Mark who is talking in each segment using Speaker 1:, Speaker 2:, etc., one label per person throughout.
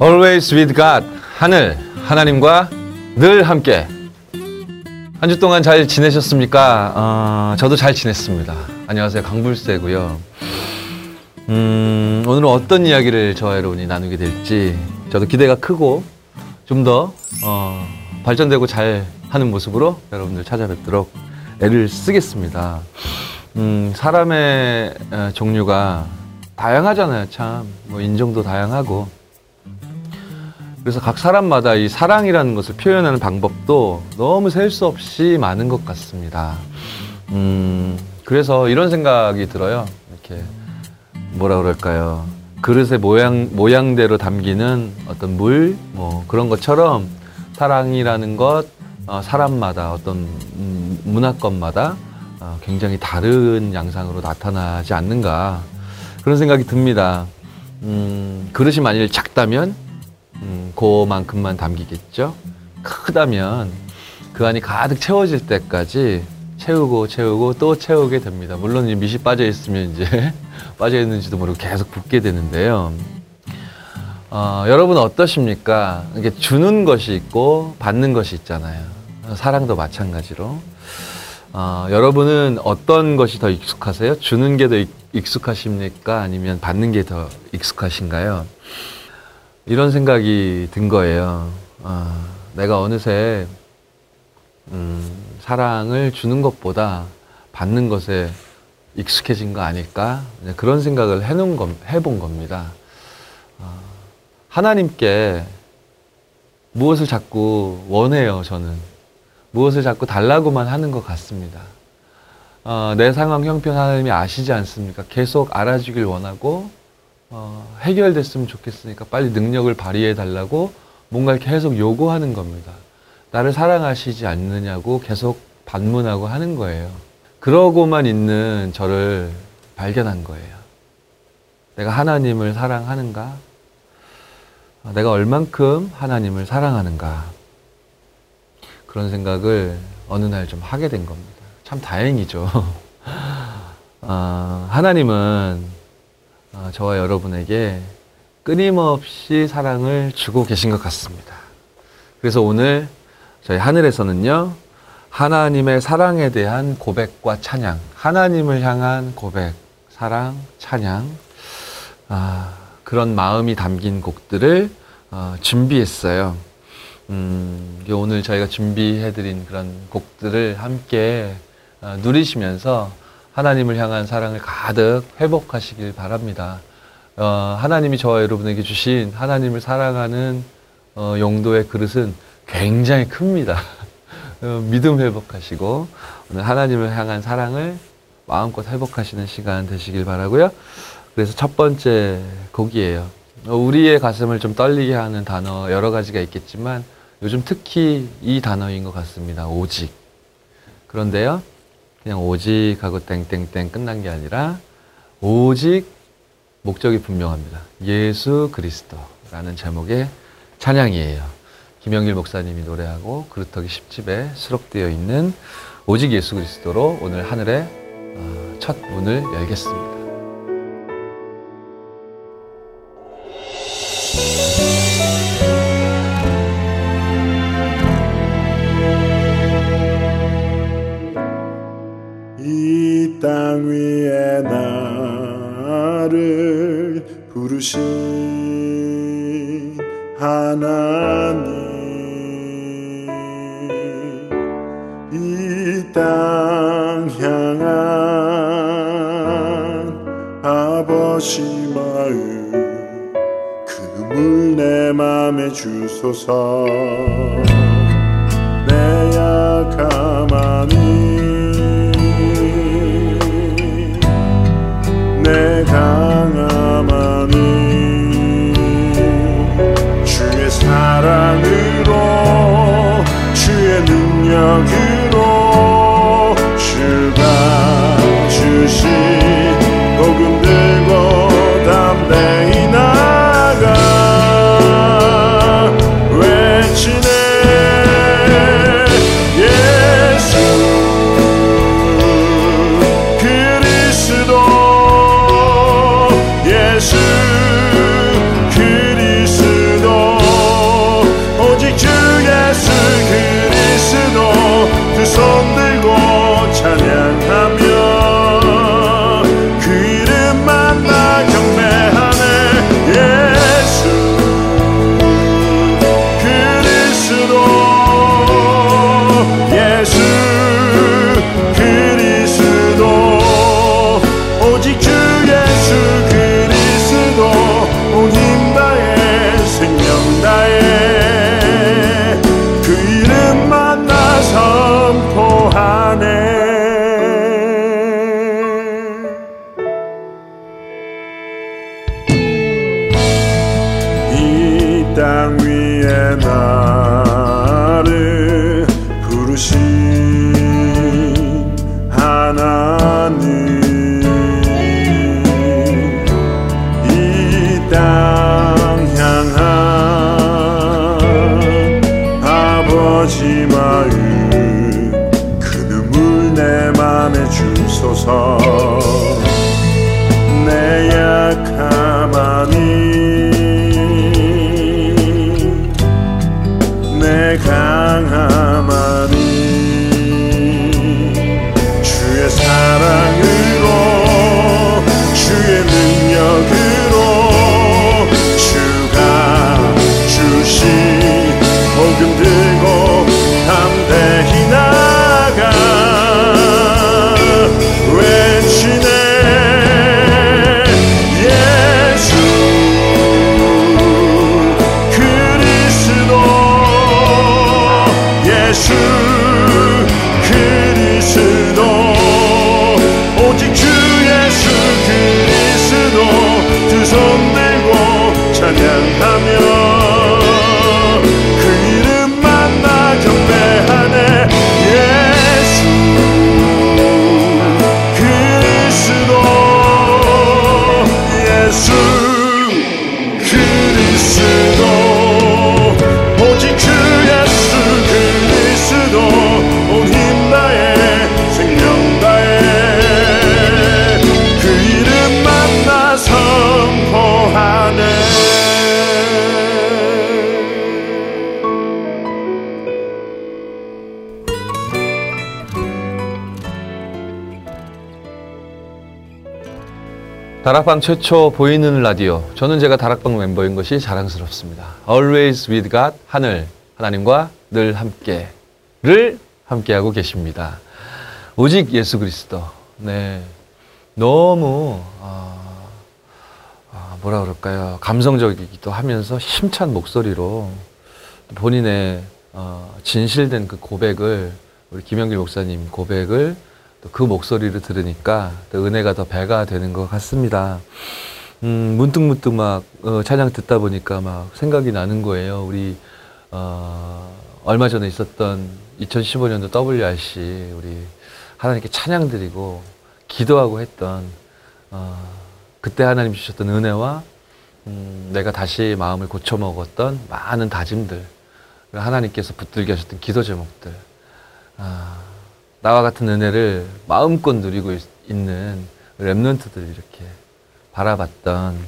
Speaker 1: Always with God. 하늘, 하나님과 늘 함께. 한 주 동안 잘 지내셨습니까? 어, 저도 잘 지냈습니다. 안녕하세요. 강불세고요. 음, 오늘은 어떤 이야기를 저와 여러분이 나누게 될지 저도 기대가 크고 좀더 어, 발전되고 잘 하는 모습으로 여러분들 찾아뵙도록 애를 쓰겠습니다. 음, 사람의 어, 종류가 다양하잖아요, 참. 뭐 인종도 다양하고. 그래서 각 사람마다 이 사랑이라는 것을 표현하는 방법도 너무 셀 수 없이 많은 것 같습니다. 음, 그래서 이런 생각이 들어요. 이렇게 뭐라 그럴까요? 그릇의 모양 모양대로 담기는 어떤 물, 뭐 그런 것처럼 사랑이라는 것 어, 사람마다 어떤 음, 문화권마다 어, 굉장히 다른 양상으로 나타나지 않는가 그런 생각이 듭니다. 음, 그릇이 만일 작다면 음, 그만큼만 담기겠죠. 크다면 그 안이 가득 채워질 때까지 채우고 채우고 또 채우게 됩니다. 물론 이 밑이 빠져 있으면 이제 빠져 있는지도 모르고 계속 붓게 되는데요. 어, 여러분 어떠십니까? 이게 주는 것이 있고 받는 것이 있잖아요. 사랑도 마찬가지로. 어, 여러분은 어떤 것이 더 익숙하세요? 주는 게 더 익숙하십니까? 아니면 받는 게 더 익숙하신가요? 이런 생각이 든 거예요. 아, 내가 어느새 음, 사랑을 주는 것보다 받는 것에 익숙해진 거 아닐까? 그런 생각을 해놓은 거, 해본 겁니다. 아, 하나님께 무엇을 자꾸 원해요, 저는. 무엇을 자꾸 달라고만 하는 것 같습니다. 어, 내 상황 형편 하나님이 아시지 않습니까? 계속 알아주길 원하고, 어, 해결됐으면 좋겠으니까 빨리 능력을 발휘해 달라고 뭔가를 계속 요구하는 겁니다. 나를 사랑하시지 않느냐고 계속 반문하고 하는 거예요. 그러고만 있는 저를 발견한 거예요. 내가 하나님을 사랑하는가? 내가 얼만큼 하나님을 사랑하는가? 그런 생각을 어느 날 좀 하게 된 겁니다. 참 다행이죠. 어, 하나님은 어, 저와 여러분에게 끊임없이 사랑을 주고 계신 것 같습니다. 그래서 오늘 저희 하늘에서는요, 하나님의 사랑에 대한 고백과 찬양, 하나님을 향한 고백, 사랑, 찬양, 아, 그런 마음이 담긴 곡들을 어, 준비했어요. 음, 오늘 저희가 준비해드린 그런 곡들을 함께 어, 누리시면서 하나님을 향한 사랑을 가득 회복하시길 바랍니다. 어, 하나님이 저와 여러분에게 주신 하나님을 사랑하는 어, 용도의 그릇은 굉장히 큽니다. 어, 믿음 회복하시고 오늘 하나님을 향한 사랑을 마음껏 회복하시는 시간 되시길 바라고요. 그래서 첫 번째 곡이에요. 어, 우리의 가슴을 좀 떨리게 하는 단어 여러 가지가 있겠지만 요즘 특히 이 단어인 것 같습니다. 오직. 그런데요. 그냥 오직 하고 땡땡땡 끝난 게 아니라 오직 목적이 분명합니다. 예수 그리스도라는 제목의 찬양이에요. 김영길 목사님이 노래하고 그루터기 10집에 수록되어 있는 오직 예수 그리스도로 오늘 하늘의 어, 첫 문을 열겠습니다.
Speaker 2: 땅 위에 나
Speaker 1: 다락방 최초 보이는 라디오. 저는 제가 다락방 멤버인 것이 자랑스럽습니다. Always with God, 하늘, 하나님과 늘 함께를 함께하고 계십니다. 오직 예수 그리스도. 네. 너무, 아, 아, 뭐라 그럴까요. 감성적이기도 하면서 힘찬 목소리로 본인의 어, 진실된 그 고백을 우리 김영길 목사님 고백을 또 그 목소리를 들으니까 또 은혜가 더 배가 되는 것 같습니다. 음, 문득문득 막 어, 찬양 듣다 보니까 막 생각이 나는 거예요. 우리 어, 얼마 전에 있었던 2015년도 WRC 우리 하나님께 찬양 드리고 기도하고 했던 어, 그때 하나님 주셨던 은혜와 음, 내가 다시 마음을 고쳐 먹었던 많은 다짐들 하나님께서 붙들게 하셨던 기도 제목들 아, 나와 같은 은혜를 마음껏 누리고 있, 는 랩런트들 이렇게 바라봤던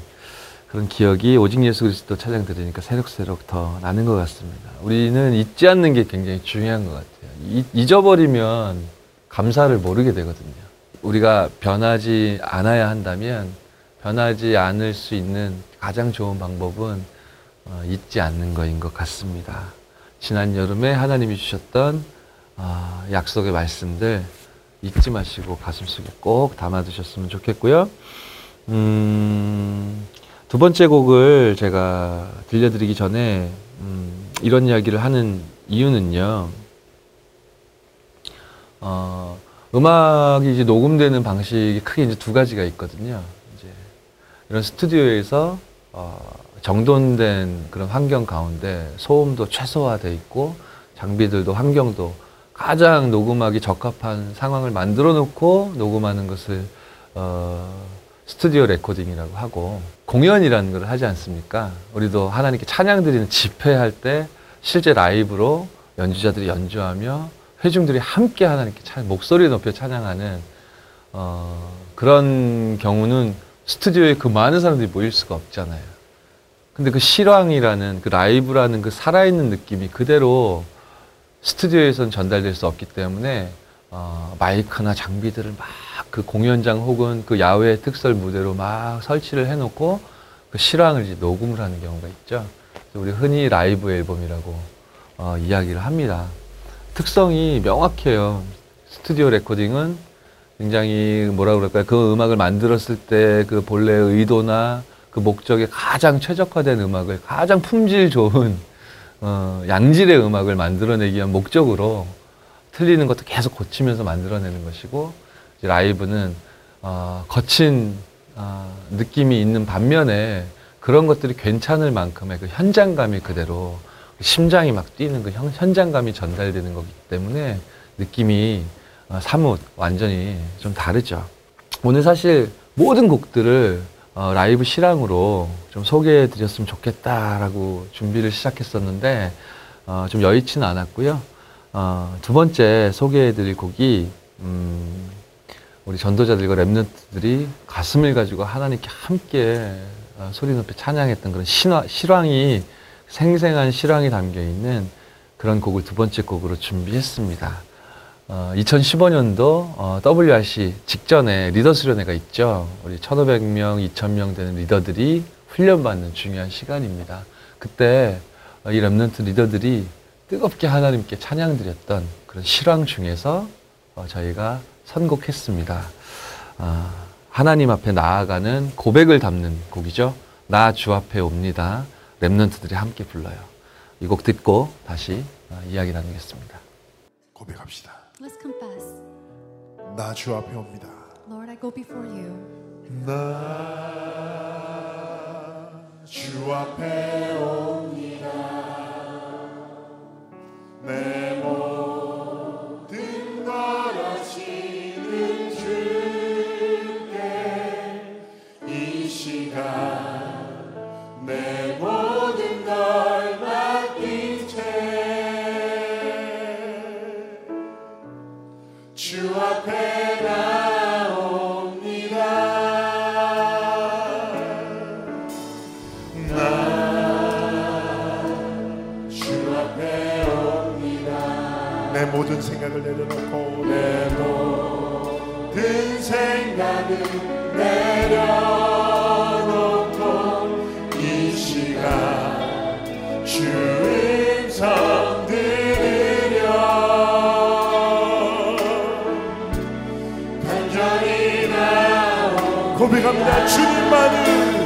Speaker 1: 그런 기억이 오직 예수 그리스도 찬양 들으니까 새록새록 더 나는 것 같습니다. 우리는 잊지 않는 게 굉장히 중요한 것 같아요. 이- 잊어버리면 감사를 모르게 되거든요. 우리가 변하지 않아야 한다면 변하지 않을 수 있는 가장 좋은 방법은 어, 잊지 않는 것인 것 같습니다. 지난 여름에 하나님이 주셨던 아, 약속의 말씀들 잊지 마시고 가슴속에 꼭 담아두셨으면 좋겠고요. 음, 두 번째 곡을 제가 들려드리기 전에 음, 이런 이야기를 하는 이유는요. 어, 음악이 이제 녹음되는 방식이 크게 이제 두 가지가 있거든요. 이제 이런 스튜디오에서 어, 정돈된 그런 환경 가운데 소음도 최소화돼 있고 장비들도 환경도 가장 녹음하기 적합한 상황을 만들어 놓고 녹음하는 것을 어, 스튜디오 레코딩이라고 하고 공연이라는 걸 하지 않습니까? 우리도 하나님께 찬양 드리는 집회할 때 실제 라이브로 연주자들이 연주하며 회중들이 함께 하나님께 찬, 목소리 높여 찬양하는 어, 그런 경우는 스튜디오에 그 많은 사람들이 모일 수가 없잖아요. 근데 그 실황이라는 그 라이브라는 그 살아있는 느낌이 그대로 스튜디오에선 전달될 수 없기 때문에 어, 마이크나 장비들을 막 그 공연장 혹은 그 야외 특설 무대로 막 설치를 해놓고 그 실황을 이제 녹음을 하는 경우가 있죠. 우리 흔히 라이브 앨범이라고 어, 이야기를 합니다. 특성이 명확해요. 스튜디오 레코딩은 굉장히 뭐라 그럴까요? 그 음악을 만들었을 때 그 본래의 의도나 그 목적에 가장 최적화된 음악을 가장 품질 좋은 어, 양질의 음악을 만들어내기 위한 목적으로 틀리는 것도 계속 고치면서 만들어내는 것이고 라이브는 어, 거친 어, 느낌이 있는 반면에 그런 것들이 괜찮을 만큼의 그 현장감이 그대로 심장이 막 뛰는 그 현- 현장감이 전달되는 거기 때문에 느낌이 어, 사뭇 완전히 좀 다르죠. 오늘 사실 모든 곡들을 어, 라이브 실황으로 좀 소개해 드렸으면 좋겠다라고 준비를 시작했었는데 어, 좀 여의치는 않았고요. 어, 두 번째 소개해 드릴 곡이 음, 우리 전도자들과 랩런트들이 가슴을 가지고 하나님께 함께 어, 소리 높이 찬양했던 그런 신화, 실황이 생생한 실황이 담겨 있는 그런 곡을 두 번째 곡으로 준비했습니다. 어, 2015년도 어, WRC 직전에 리더 수련회가 있죠. 우리 1,500명, 2,000명 되는 리더들이 훈련받는 중요한 시간입니다. 그때 어, 이 remnant 리더들이 뜨겁게 하나님께 찬양드렸던 그런 실황 중에서 어, 저희가 선곡했습니다. 아, 하나님 앞에 나아가는 고백을 담는 곡이죠. 나 주 앞에 옵니다. 랩런트들이 함께 불러요. 이 곡 듣고 다시 어, 이야기 나누겠습니다.
Speaker 2: 고백합시다.
Speaker 3: Let's confess.
Speaker 2: 나 주 앞에 옵니다.
Speaker 3: Lord, I go before you.
Speaker 2: 나 주 앞에 옵니다. 내모 내 모든 생각을 내려놓고 내 모든 생각을 내려놓고 이 시간 주 음성 들으려 간절히 나오 고백합니다. 주님만을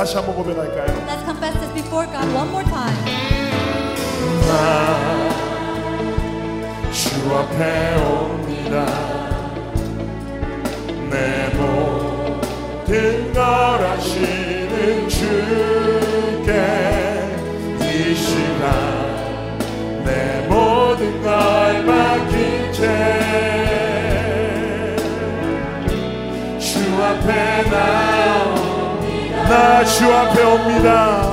Speaker 2: 다시 한번 고백할까요? 주 앞에 옵니다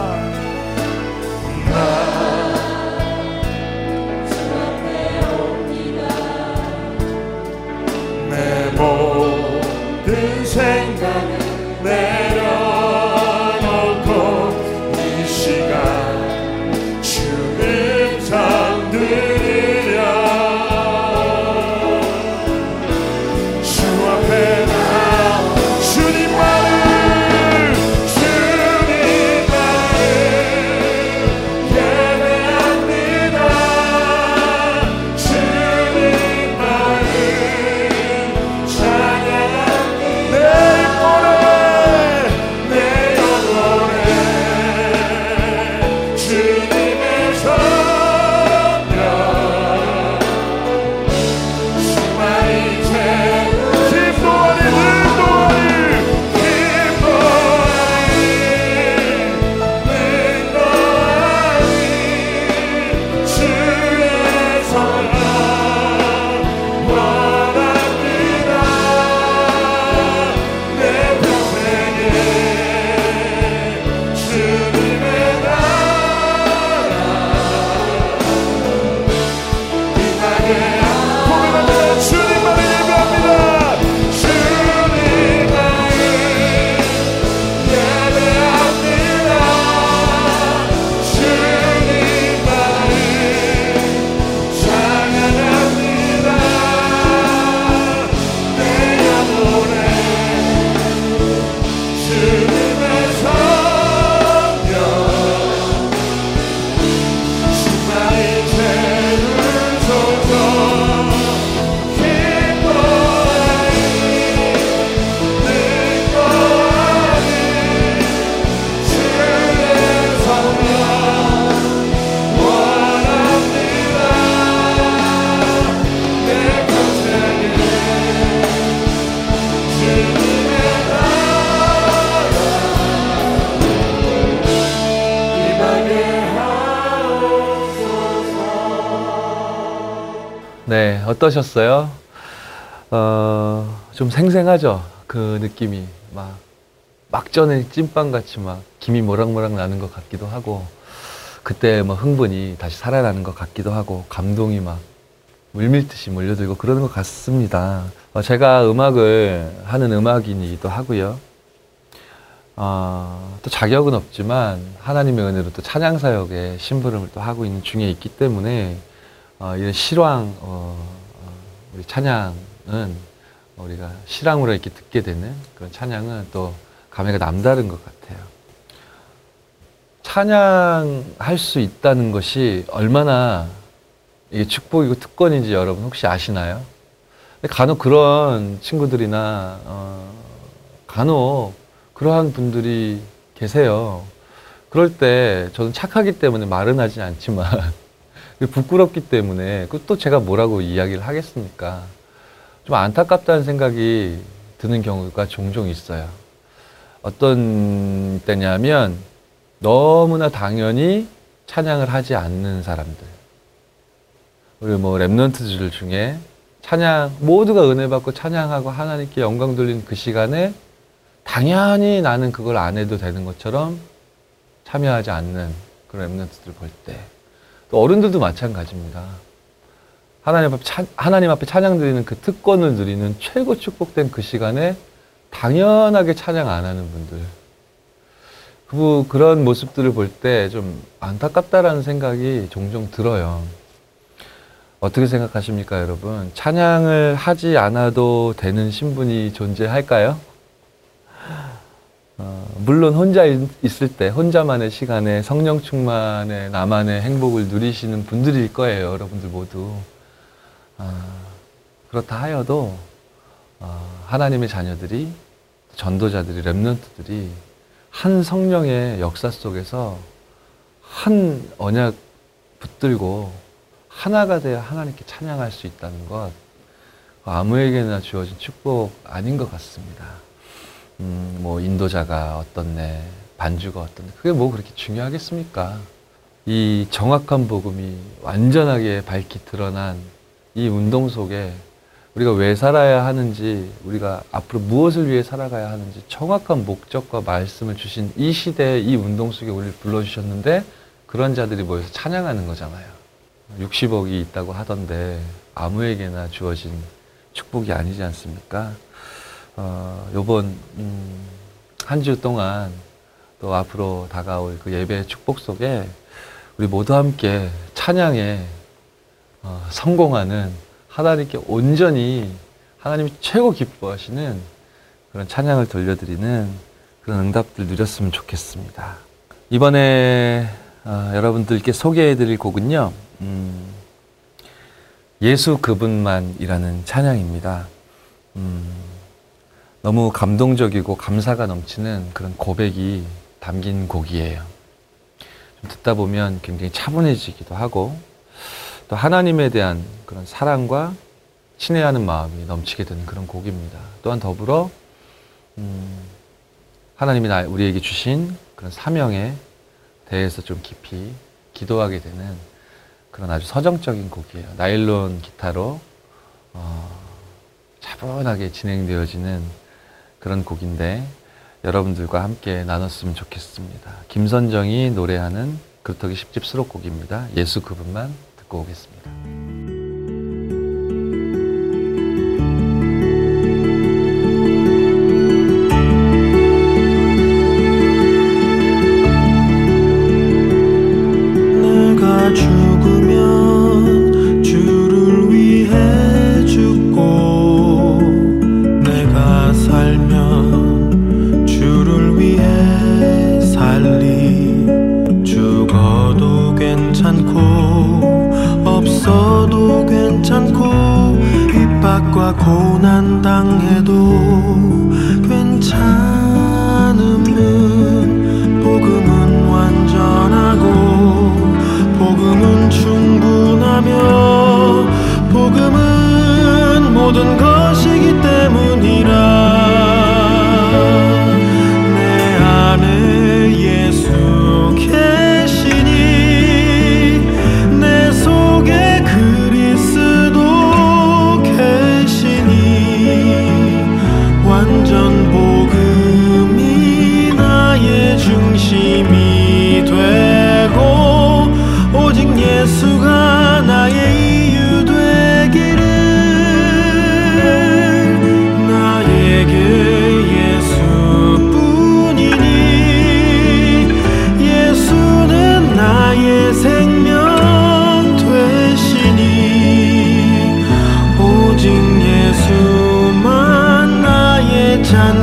Speaker 1: 어떠셨어요? 어, 좀 생생하죠? 그 느낌이. 막, 막전에 찐빵같이 막 김이 모락모락 나는 것 같기도 하고, 그때 뭐 흥분이 다시 살아나는 것 같기도 하고, 감동이 막 물밀듯이 몰려들고 그러는 것 같습니다. 어, 제가 음악을 하는 음악인이기도 하고요. 어, 또 자격은 없지만 하나님의 은혜로 또 찬양 사역에 심부름을 또 하고 있는 중에 있기 때문에 어, 이런 실황 어, 어, 우리 찬양은 우리가 실황으로 이렇게 듣게 되는 그런 찬양은 또 감회가 남다른 것 같아요. 찬양할 수 있다는 것이 얼마나 이게 축복이고 특권인지 여러분 혹시 아시나요? 간혹 그런 친구들이나 어, 간혹 그러한 분들이 계세요. 그럴 때 저는 착하기 때문에 말은 하지 않지만 부끄럽기 때문에 또 제가 뭐라고 이야기를 하겠습니까? 좀 안타깝다는 생각이 드는 경우가 종종 있어요. 어떤 때냐면 너무나 당연히 찬양을 하지 않는 사람들. 우리 뭐 랩런트들 중에 찬양 모두가 은혜 받고 찬양하고 하나님께 영광 돌리는 그 시간에 당연히 나는 그걸 안 해도 되는 것처럼 참여하지 않는 그런 랩런트들 볼 때. 또 어른들도 마찬가지입니다. 하나님 앞에, 찬, 하나님 앞에 찬양 드리는 그 특권을 누리는 최고 축복된 그 시간에 당연하게 찬양 안 하는 분들. 그, 그런 모습들을 볼 때 좀 안타깝다라는 생각이 종종 들어요. 어떻게 생각하십니까, 여러분? 찬양을 하지 않아도 되는 신분이 존재할까요? 어, 물론 혼자 있을 때, 혼자만의 시간에 성령 충만의 나만의 행복을 누리시는 분들일 거예요, 여러분들 모두. 어, 그렇다 하여도 어, 하나님의 자녀들이 전도자들이 렘넌트들이 한 성령의 역사 속에서 한 언약 붙들고 하나가 되어 하나님께 찬양할 수 있다는 것 아무에게나 주어진 축복 아닌 것 같습니다. 음, 뭐 인도자가 어떻네, 반주가 어떻네, 그게 뭐 그렇게 중요하겠습니까? 이 정확한 복음이 완전하게 밝히 드러난 이 운동 속에 우리가 왜 살아야 하는지, 우리가 앞으로 무엇을 위해 살아가야 하는지 정확한 목적과 말씀을 주신 이 시대의 이 운동 속에 우리를 불러주셨는데 그런 자들이 모여서 찬양하는 거잖아요. 60억이 있다고 하던데 아무에게나 주어진 축복이 아니지 않습니까? 어, 요번 음, 한주 동안 또 앞으로 다가올 그 예배의 축복 속에 우리 모두 함께 찬양에 어, 성공하는 하나님께 온전히 하나님이 최고 기뻐하시는 그런 찬양을 돌려드리는 그런 응답들 누렸으면 좋겠습니다. 이번에 어, 여러분들께 소개해드릴 곡은요, 음, 예수 그분만이라는 찬양입니다. 음, 너무 감동적이고 감사가 넘치는 그런 고백이 담긴 곡이에요. 좀 듣다 보면 굉장히 차분해지기도 하고 또 하나님에 대한 그런 사랑과 친애하는 마음이 넘치게 되는 그런 곡입니다. 또한 더불어 음, 하나님이 우리에게 주신 그런 사명에 대해서 좀 깊이 기도하게 되는 그런 아주 서정적인 곡이에요. 나일론 기타로 어, 차분하게 진행되어지는 그런 곡인데 여러분들과 함께 나눴으면 좋겠습니다. 김선정이 노래하는 그루터기 10집 수록곡입니다. 예수 그분만 듣고 오겠습니다.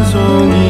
Speaker 4: 做你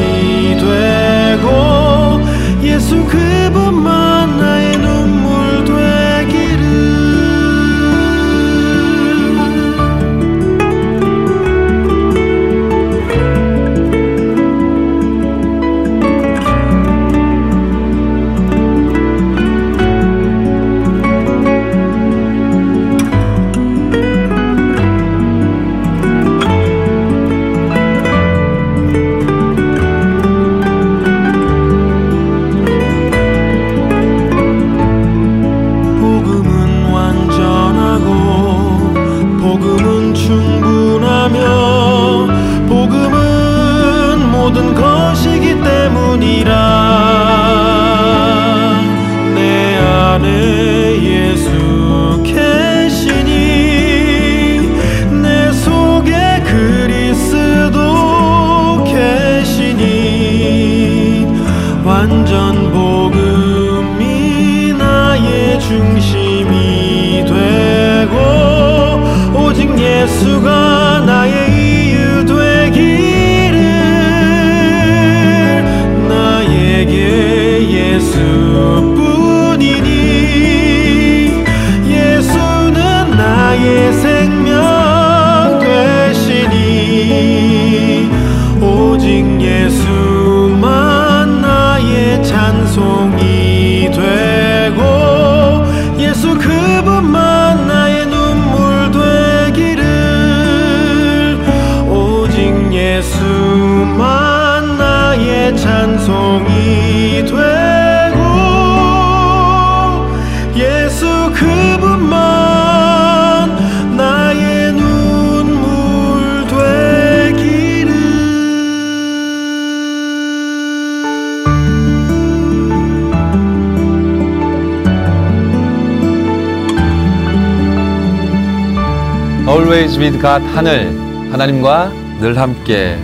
Speaker 1: Always with God 하늘 하나님과 늘 함께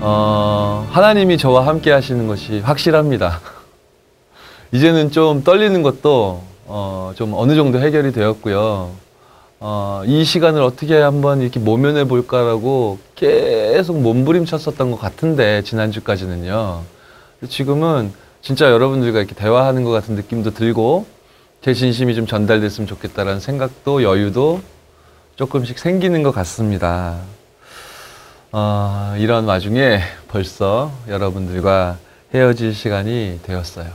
Speaker 1: 어, 하나님이 저와 함께 하시는 것이 확실합니다. 이제는 좀 떨리는 것도 어, 좀 어느 정도 해결이 되었고요. 어, 이 시간을 어떻게 한번 이렇게 모면해 볼까라고 계속 몸부림쳤었던 것 같은데 지난주까지는요. 지금은 진짜 여러분들과 이렇게 대화하는 것 같은 느낌도 들고 제 진심이 좀 전달됐으면 좋겠다라는 생각도 여유도 조금씩 생기는 것 같습니다. 어, 이런 와중에 벌써 여러분들과 헤어질 시간이 되었어요.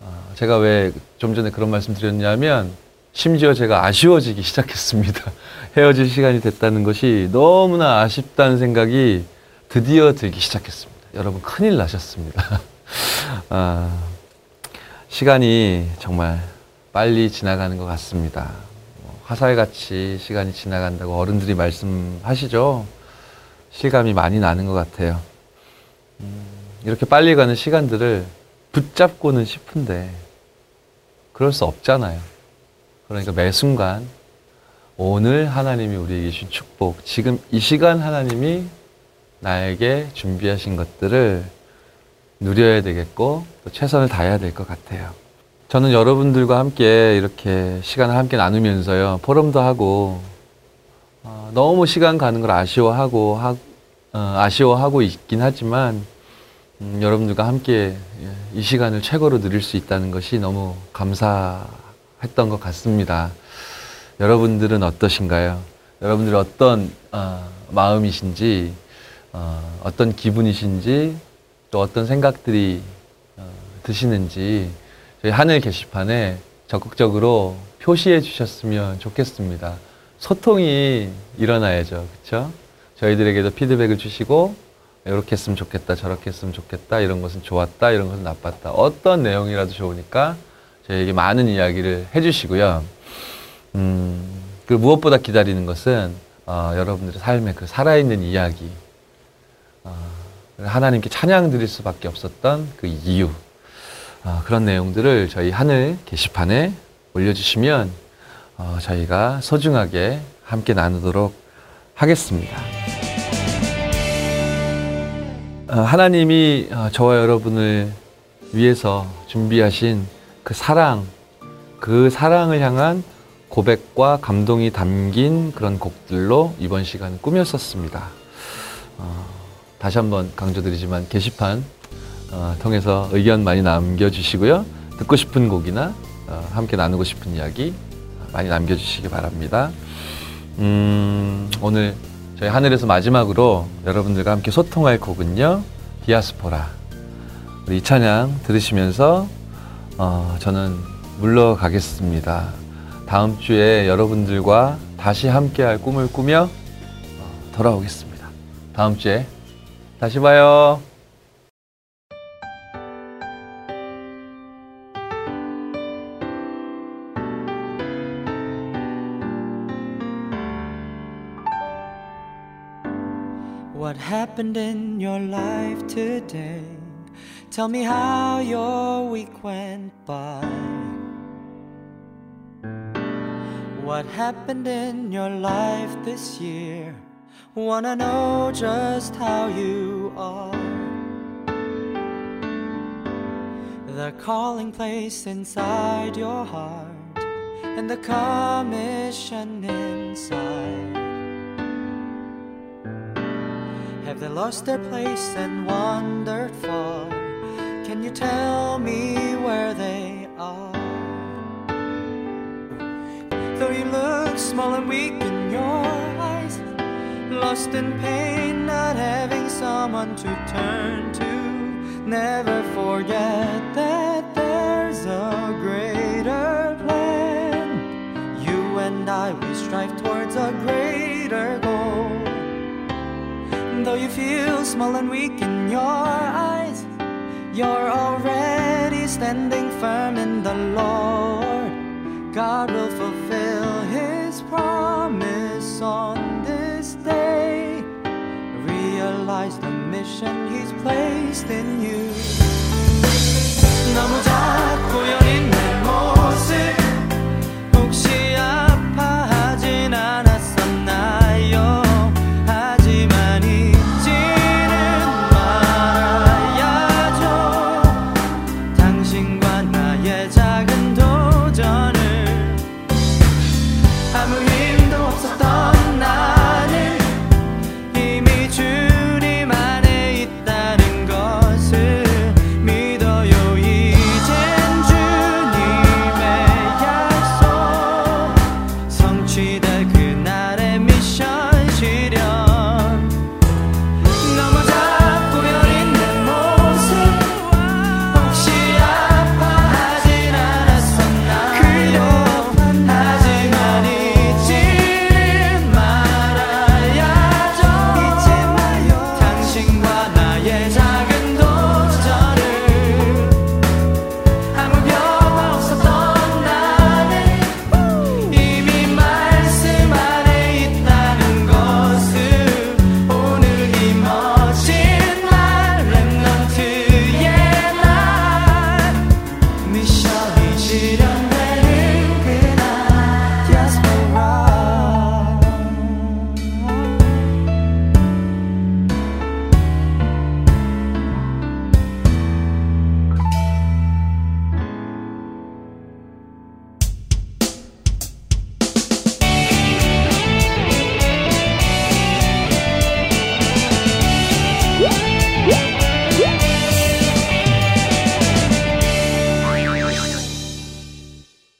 Speaker 1: 어, 제가 왜 좀 전에 그런 말씀 드렸냐면 심지어 제가 아쉬워지기 시작했습니다. 헤어질 시간이 됐다는 것이 너무나 아쉽다는 생각이 드디어 들기 시작했습니다. 여러분 큰일 나셨습니다. 아, 시간이 정말 빨리 지나가는 것 같습니다. 뭐 화살같이 시간이 지나간다고 어른들이 말씀하시죠. 실감이 많이 나는 것 같아요. 음, 이렇게 빨리 가는 시간들을 붙잡고는 싶은데 그럴 수 없잖아요. 그러니까 매 순간 오늘 하나님이 우리에게 주신 축복, 지금 이 시간 하나님이 나에게 준비하신 것들을 누려야 되겠고 또 최선을 다해야 될 것 같아요. 저는 여러분들과 함께 이렇게 시간을 함께 나누면서요 포럼도 하고 어, 너무 시간 가는 걸 아쉬워하고 하, 어, 아쉬워하고 있긴 하지만 음, 여러분들과 함께 예, 이 시간을 최고로 누릴 수 있다는 것이 너무 감사했던 것 같습니다. 여러분들은 어떠신가요? 여러분들 어떤 어, 마음이신지 어, 어떤 기분이신지 또 어떤 생각들이 어, 드시는지 저희 하늘 게시판에 적극적으로 표시해 주셨으면 좋겠습니다. 소통이 일어나야죠. 그렇죠? 저희들에게도 피드백을 주시고 이렇게 했으면 좋겠다, 저렇게 했으면 좋겠다, 이런 것은 좋았다, 이런 것은 나빴다. 어떤 내용이라도 좋으니까 저희에게 많은 이야기를 해주시고요. 음, 그 무엇보다 기다리는 것은 어, 여러분들의 삶의 그 살아있는 이야기, 어, 하나님께 찬양 드릴 수밖에 없었던 그 이유, 어, 그런 내용들을 저희 하늘 게시판에 올려주시면 어, 저희가 소중하게 함께 나누도록 하겠습니다. 어, 하나님이 어, 저와 여러분을 위해서 준비하신 그 사랑, 그 사랑을 향한 고백과 감동이 담긴 그런 곡들로 이번 시간 꾸몄었습니다. 어, 다시 한번 강조드리지만 게시판 어, 통해서 의견 많이 남겨주시고요. 듣고 싶은 곡이나 어, 함께 나누고 싶은 이야기 많이 남겨주시기 바랍니다. 음, 오늘 저희 하늘에서 마지막으로 여러분들과 함께 소통할 곡은요. 디아스포라. 이 찬양 들으시면서 어, 저는 물러가겠습니다. 다음 주에 여러분들과 다시 함께할 꿈을 꾸며 어, 돌아오겠습니다. 다음 주에 다시 봐요.
Speaker 4: Happened in your life today? Tell me how your week went by. What happened in your life this year? Wanna know just how you are. The calling place inside your heart and the commission inside Have they lost their place and wandered far? Can you tell me where they are? Though you look small and weak in your eyes, lost in pain, not having someone to turn to. Never forget that there's a greater plan. You and I, we strive towards a greater Though you feel small and weak in your eyes, you're already standing firm in the Lord. God will fulfill